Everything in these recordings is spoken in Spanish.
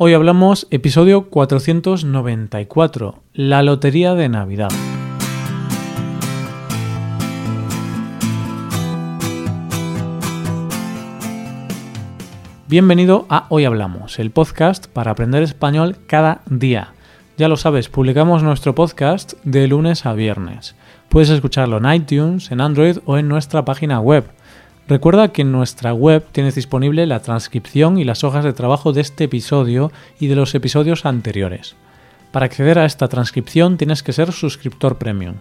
Hoy hablamos episodio 494, la Lotería de Navidad. Bienvenido a Hoy Hablamos, el podcast para aprender español cada día. Ya lo sabes, publicamos nuestro podcast de lunes a viernes. Puedes escucharlo en iTunes, en Android o en nuestra página web Recuerda que en nuestra web tienes disponible la transcripción y las hojas de trabajo de este episodio y de los episodios anteriores. Para acceder a esta transcripción tienes que ser suscriptor premium.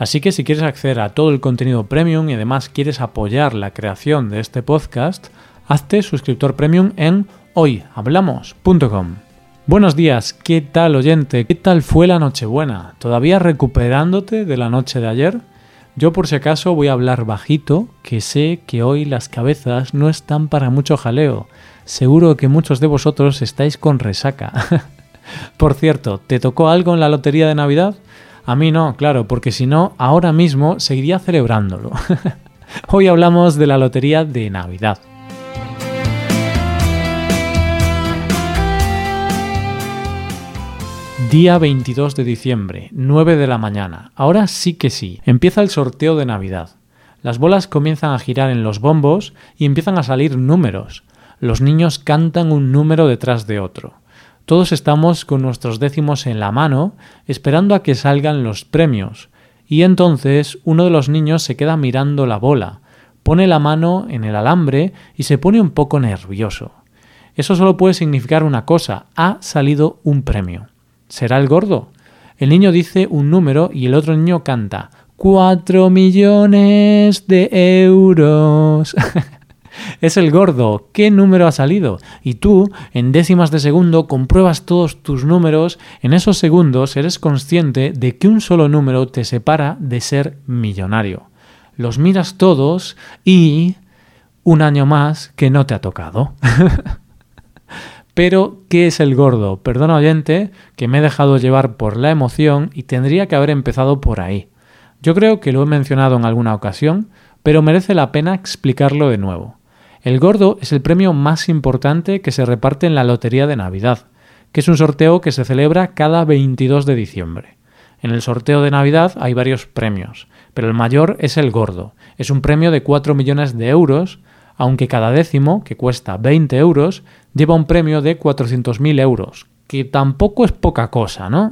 Así que si quieres acceder a todo el contenido premium y además quieres apoyar la creación de este podcast, hazte suscriptor premium en hoyhablamos.com. Buenos días, ¿qué tal oyente? ¿Qué tal fue la Nochebuena? ¿Todavía recuperándote de la noche de ayer? Yo por si acaso voy a hablar bajito, que sé que hoy las cabezas no están para mucho jaleo. Seguro que muchos de vosotros estáis con resaca. por cierto, ¿te tocó algo en la lotería de Navidad? A mí no, claro, porque si no, ahora mismo seguiría celebrándolo. hoy hablamos de la lotería de Navidad. Día 22 de diciembre, 9 de la mañana. Ahora sí que sí. Empieza el sorteo de Navidad. Las bolas comienzan a girar en los bombos y empiezan a salir números. Los niños cantan un número detrás de otro. Todos estamos con nuestros décimos en la mano, esperando a que salgan los premios. Y entonces uno de los niños se queda mirando la bola, pone la mano en el alambre y se pone un poco nervioso. Eso solo puede significar una cosa, ha salido un premio. ¿Será el gordo? El niño dice un número y el otro niño canta cuatro millones de euros. es el gordo. ¿Qué número ha salido? Y tú, en décimas de segundo, compruebas todos tus números. En esos segundos eres consciente de que un solo número te separa de ser millonario. Los miras todos y... un año más que no te ha tocado. Pero, ¿qué es el gordo? Perdona oyente, que me he dejado llevar por la emoción y tendría que haber empezado por ahí. Yo creo que lo he mencionado en alguna ocasión, pero merece la pena explicarlo de nuevo. El gordo es el premio más importante que se reparte en la Lotería de Navidad, que es un sorteo que se celebra cada 22 de diciembre. En el sorteo de Navidad hay varios premios, pero el mayor es el gordo. Es un premio de 4 millones de euros aunque cada décimo, que cuesta 20 euros, lleva un premio de 400.000 euros, que tampoco es poca cosa, ¿no?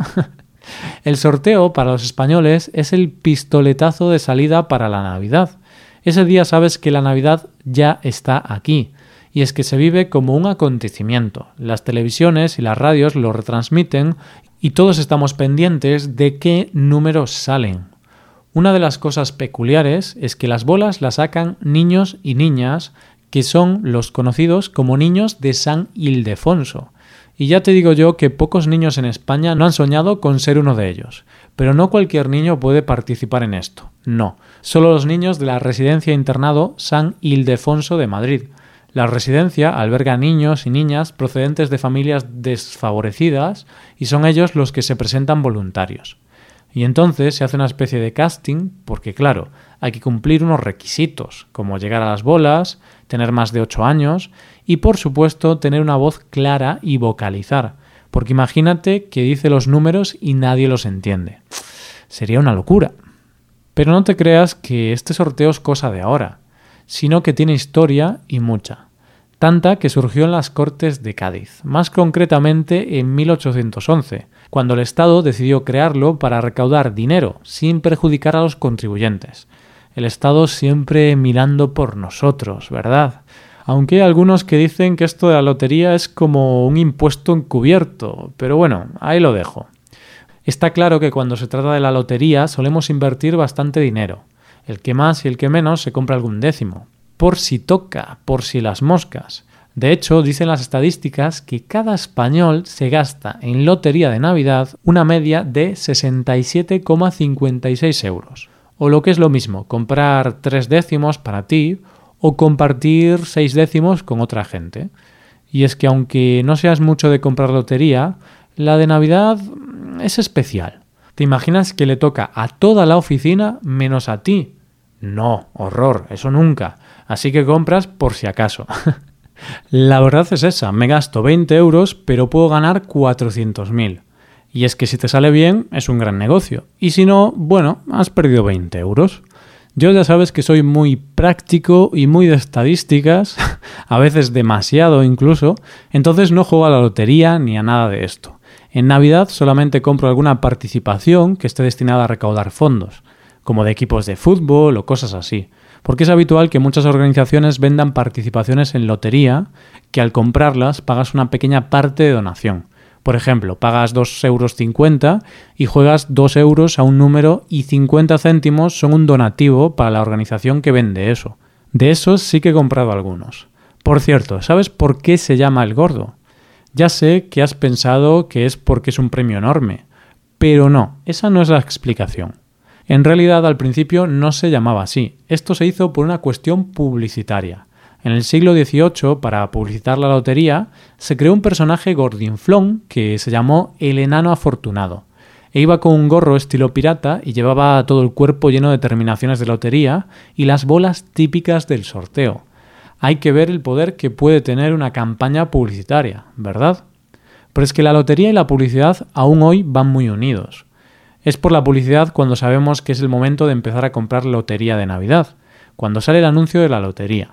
el sorteo para los españoles es el pistoletazo de salida para la Navidad. Ese día sabes que la Navidad ya está aquí, y es que se vive como un acontecimiento. Las televisiones y las radios lo retransmiten y todos estamos pendientes de qué números salen. Una de las cosas peculiares es que las bolas las sacan niños y niñas que son los conocidos como niños de San Ildefonso. Y ya te digo yo que pocos niños en España no han soñado con ser uno de ellos. Pero no cualquier niño puede participar en esto. No, solo los niños de la residencia internado San Ildefonso de Madrid. La residencia alberga niños y niñas procedentes de familias desfavorecidas y son ellos los que se presentan voluntarios. Y entonces se hace una especie de casting, porque claro, hay que cumplir unos requisitos, como llegar a las bolas, tener más de 8 años y por supuesto tener una voz clara y vocalizar, porque imagínate que dice los números y nadie los entiende. Sería una locura. Pero no te creas que este sorteo es cosa de ahora, sino que tiene historia y mucha. Tanta que surgió en las Cortes de Cádiz, más concretamente en 1811, cuando el Estado decidió crearlo para recaudar dinero, sin perjudicar a los contribuyentes. El Estado siempre mirando por nosotros, ¿verdad? Aunque hay algunos que dicen que esto de la lotería es como un impuesto encubierto, pero bueno, ahí lo dejo. Está claro que cuando se trata de la lotería solemos invertir bastante dinero. El que más y el que menos se compra algún décimo. Por si toca, por si las moscas. De hecho, dicen las estadísticas que cada español se gasta en lotería de Navidad una media de 67,56 euros. O lo que es lo mismo, comprar tres décimos para ti o compartir seis décimos con otra gente. Y es que aunque no seas mucho de comprar lotería, la de Navidad es especial. ¿Te imaginas que le toca a toda la oficina menos a ti? No, horror, eso nunca. Así que compras por si acaso. La verdad es esa, me gasto 20 euros pero puedo ganar 400.000. Y es que si te sale bien es un gran negocio. Y si no, bueno, has perdido 20 euros. Yo ya sabes que soy muy práctico y muy de estadísticas, a veces demasiado incluso, entonces no juego a la lotería ni a nada de esto. En Navidad solamente compro alguna participación que esté destinada a recaudar fondos, como de equipos de fútbol o cosas así, porque es habitual que muchas organizaciones vendan participaciones en lotería que al comprarlas pagas una pequeña parte de donación. Por ejemplo, pagas 2,50 euros y juegas 2 euros a un número y 50 céntimos son un donativo para la organización que vende eso. De esos sí que he comprado algunos. Por cierto, ¿sabes por qué se llama el gordo? Ya sé que has pensado que es porque es un premio enorme, pero no, esa no es la explicación. En realidad al principio no se llamaba así, esto se hizo por una cuestión publicitaria. En el siglo XVIII, para publicitar la lotería, se creó un personaje gordinflón que se llamó el enano afortunado. E iba con un gorro estilo pirata y llevaba todo el cuerpo lleno de terminaciones de lotería y las bolas típicas del sorteo. Hay que ver el poder que puede tener una campaña publicitaria, ¿verdad? Pero es que la lotería y la publicidad aún hoy van muy unidos. Es por la publicidad cuando sabemos que es el momento de empezar a comprar lotería de Navidad, cuando sale el anuncio de la lotería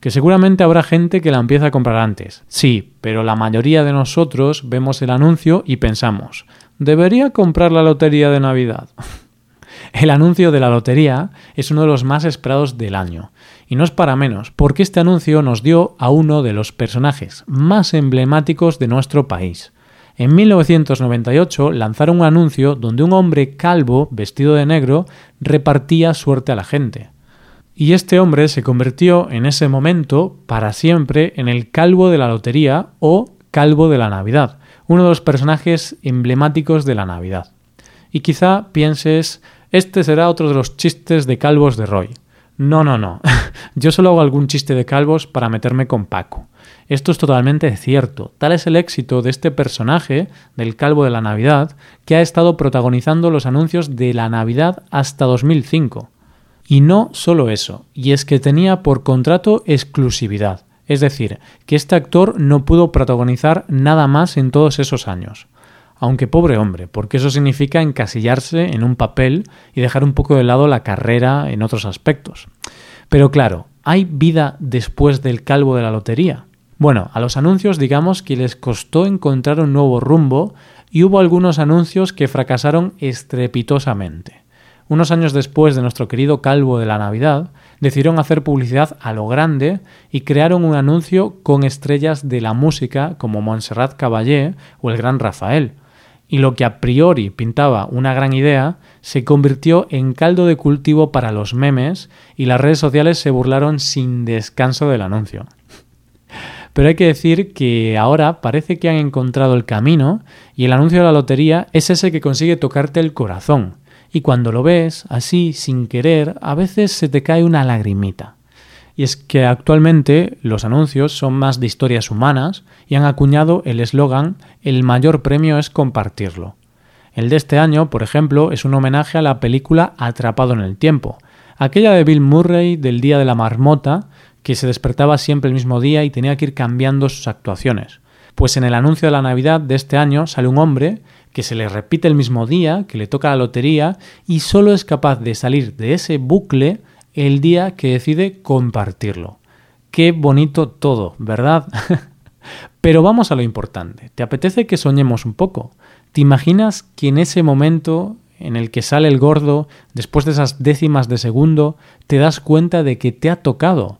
que seguramente habrá gente que la empieza a comprar antes. Sí, pero la mayoría de nosotros vemos el anuncio y pensamos, ¿debería comprar la lotería de Navidad? El anuncio de la lotería es uno de los más esperados del año. Y no es para menos, porque este anuncio nos dio a uno de los personajes más emblemáticos de nuestro país. En 1998 lanzaron un anuncio donde un hombre calvo, vestido de negro, repartía suerte a la gente. Y este hombre se convirtió en ese momento, para siempre, en el calvo de la lotería o calvo de la Navidad, uno de los personajes emblemáticos de la Navidad. Y quizá pienses, este será otro de los chistes de calvos de Roy. No, no, no. Yo solo hago algún chiste de calvos para meterme con Paco. Esto es totalmente cierto. Tal es el éxito de este personaje, del calvo de la Navidad, que ha estado protagonizando los anuncios de la Navidad hasta 2005. Y no solo eso, y es que tenía por contrato exclusividad, es decir, que este actor no pudo protagonizar nada más en todos esos años. Aunque pobre hombre, porque eso significa encasillarse en un papel y dejar un poco de lado la carrera en otros aspectos. Pero claro, ¿hay vida después del calvo de la lotería? Bueno, a los anuncios digamos que les costó encontrar un nuevo rumbo y hubo algunos anuncios que fracasaron estrepitosamente unos años después de nuestro querido calvo de la Navidad, decidieron hacer publicidad a lo grande y crearon un anuncio con estrellas de la música como Montserrat Caballé o el gran Rafael. Y lo que a priori pintaba una gran idea se convirtió en caldo de cultivo para los memes y las redes sociales se burlaron sin descanso del anuncio. Pero hay que decir que ahora parece que han encontrado el camino y el anuncio de la lotería es ese que consigue tocarte el corazón y cuando lo ves así sin querer, a veces se te cae una lagrimita. Y es que actualmente los anuncios son más de historias humanas y han acuñado el eslogan El mayor premio es compartirlo. El de este año, por ejemplo, es un homenaje a la película Atrapado en el tiempo, aquella de Bill Murray del Día de la Marmota, que se despertaba siempre el mismo día y tenía que ir cambiando sus actuaciones. Pues en el anuncio de la Navidad de este año sale un hombre que se le repite el mismo día, que le toca la lotería y solo es capaz de salir de ese bucle el día que decide compartirlo. Qué bonito todo, ¿verdad? Pero vamos a lo importante. ¿Te apetece que soñemos un poco? ¿Te imaginas que en ese momento en el que sale el gordo, después de esas décimas de segundo, te das cuenta de que te ha tocado?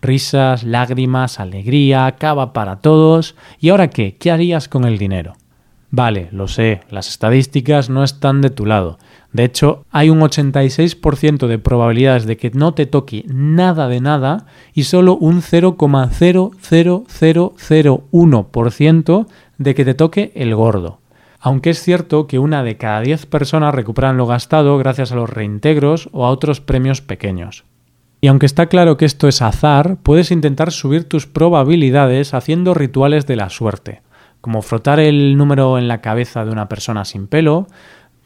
Risas, lágrimas, alegría, cava para todos. ¿Y ahora qué? ¿Qué harías con el dinero? Vale, lo sé, las estadísticas no están de tu lado. De hecho, hay un 86% de probabilidades de que no te toque nada de nada y solo un 0,00001% de que te toque el gordo. Aunque es cierto que una de cada 10 personas recuperan lo gastado gracias a los reintegros o a otros premios pequeños. Y aunque está claro que esto es azar, puedes intentar subir tus probabilidades haciendo rituales de la suerte como frotar el número en la cabeza de una persona sin pelo,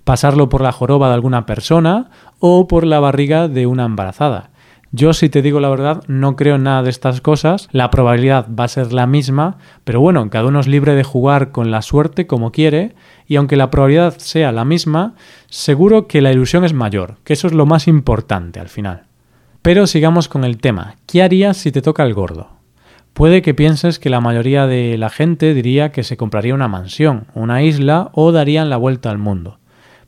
pasarlo por la joroba de alguna persona o por la barriga de una embarazada. Yo, si te digo la verdad, no creo en nada de estas cosas. La probabilidad va a ser la misma, pero bueno, cada uno es libre de jugar con la suerte como quiere, y aunque la probabilidad sea la misma, seguro que la ilusión es mayor, que eso es lo más importante al final. Pero sigamos con el tema. ¿Qué harías si te toca el gordo? Puede que pienses que la mayoría de la gente diría que se compraría una mansión, una isla o darían la vuelta al mundo.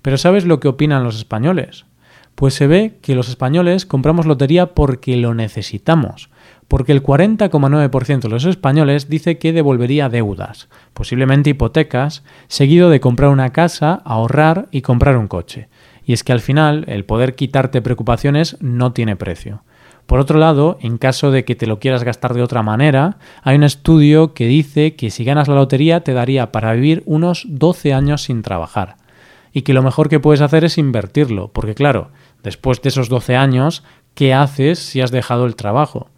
Pero ¿sabes lo que opinan los españoles? Pues se ve que los españoles compramos lotería porque lo necesitamos, porque el 40,9% de los españoles dice que devolvería deudas, posiblemente hipotecas, seguido de comprar una casa, ahorrar y comprar un coche. Y es que al final el poder quitarte preocupaciones no tiene precio. Por otro lado, en caso de que te lo quieras gastar de otra manera, hay un estudio que dice que si ganas la lotería te daría para vivir unos 12 años sin trabajar. Y que lo mejor que puedes hacer es invertirlo, porque claro, después de esos 12 años, ¿qué haces si has dejado el trabajo?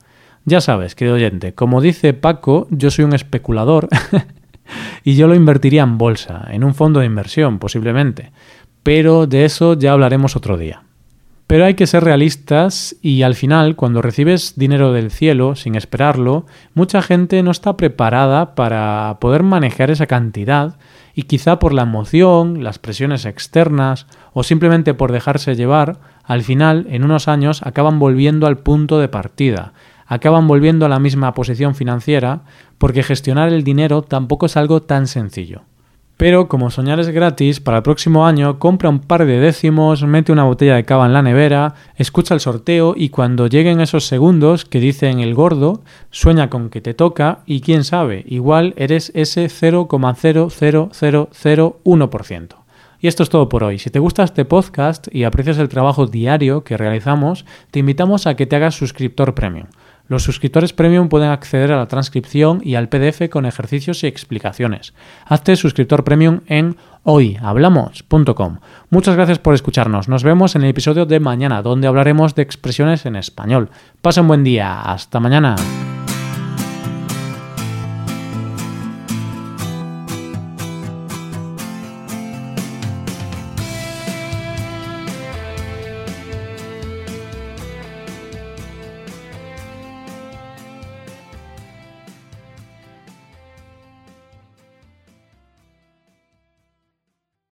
Ya sabes, querido oyente, como dice Paco, yo soy un especulador y yo lo invertiría en bolsa, en un fondo de inversión, posiblemente. Pero de eso ya hablaremos otro día. Pero hay que ser realistas y al final, cuando recibes dinero del cielo sin esperarlo, mucha gente no está preparada para poder manejar esa cantidad y quizá por la emoción, las presiones externas o simplemente por dejarse llevar, al final, en unos años, acaban volviendo al punto de partida, acaban volviendo a la misma posición financiera porque gestionar el dinero tampoco es algo tan sencillo. Pero como soñar es gratis, para el próximo año compra un par de décimos, mete una botella de cava en la nevera, escucha el sorteo y cuando lleguen esos segundos que dicen el gordo, sueña con que te toca y quién sabe, igual eres ese 0,00001%. Y esto es todo por hoy. Si te gusta este podcast y aprecias el trabajo diario que realizamos, te invitamos a que te hagas suscriptor premium. Los suscriptores premium pueden acceder a la transcripción y al PDF con ejercicios y explicaciones. Hazte suscriptor premium en hoyhablamos.com. Muchas gracias por escucharnos. Nos vemos en el episodio de mañana, donde hablaremos de expresiones en español. Pasa un buen día. Hasta mañana.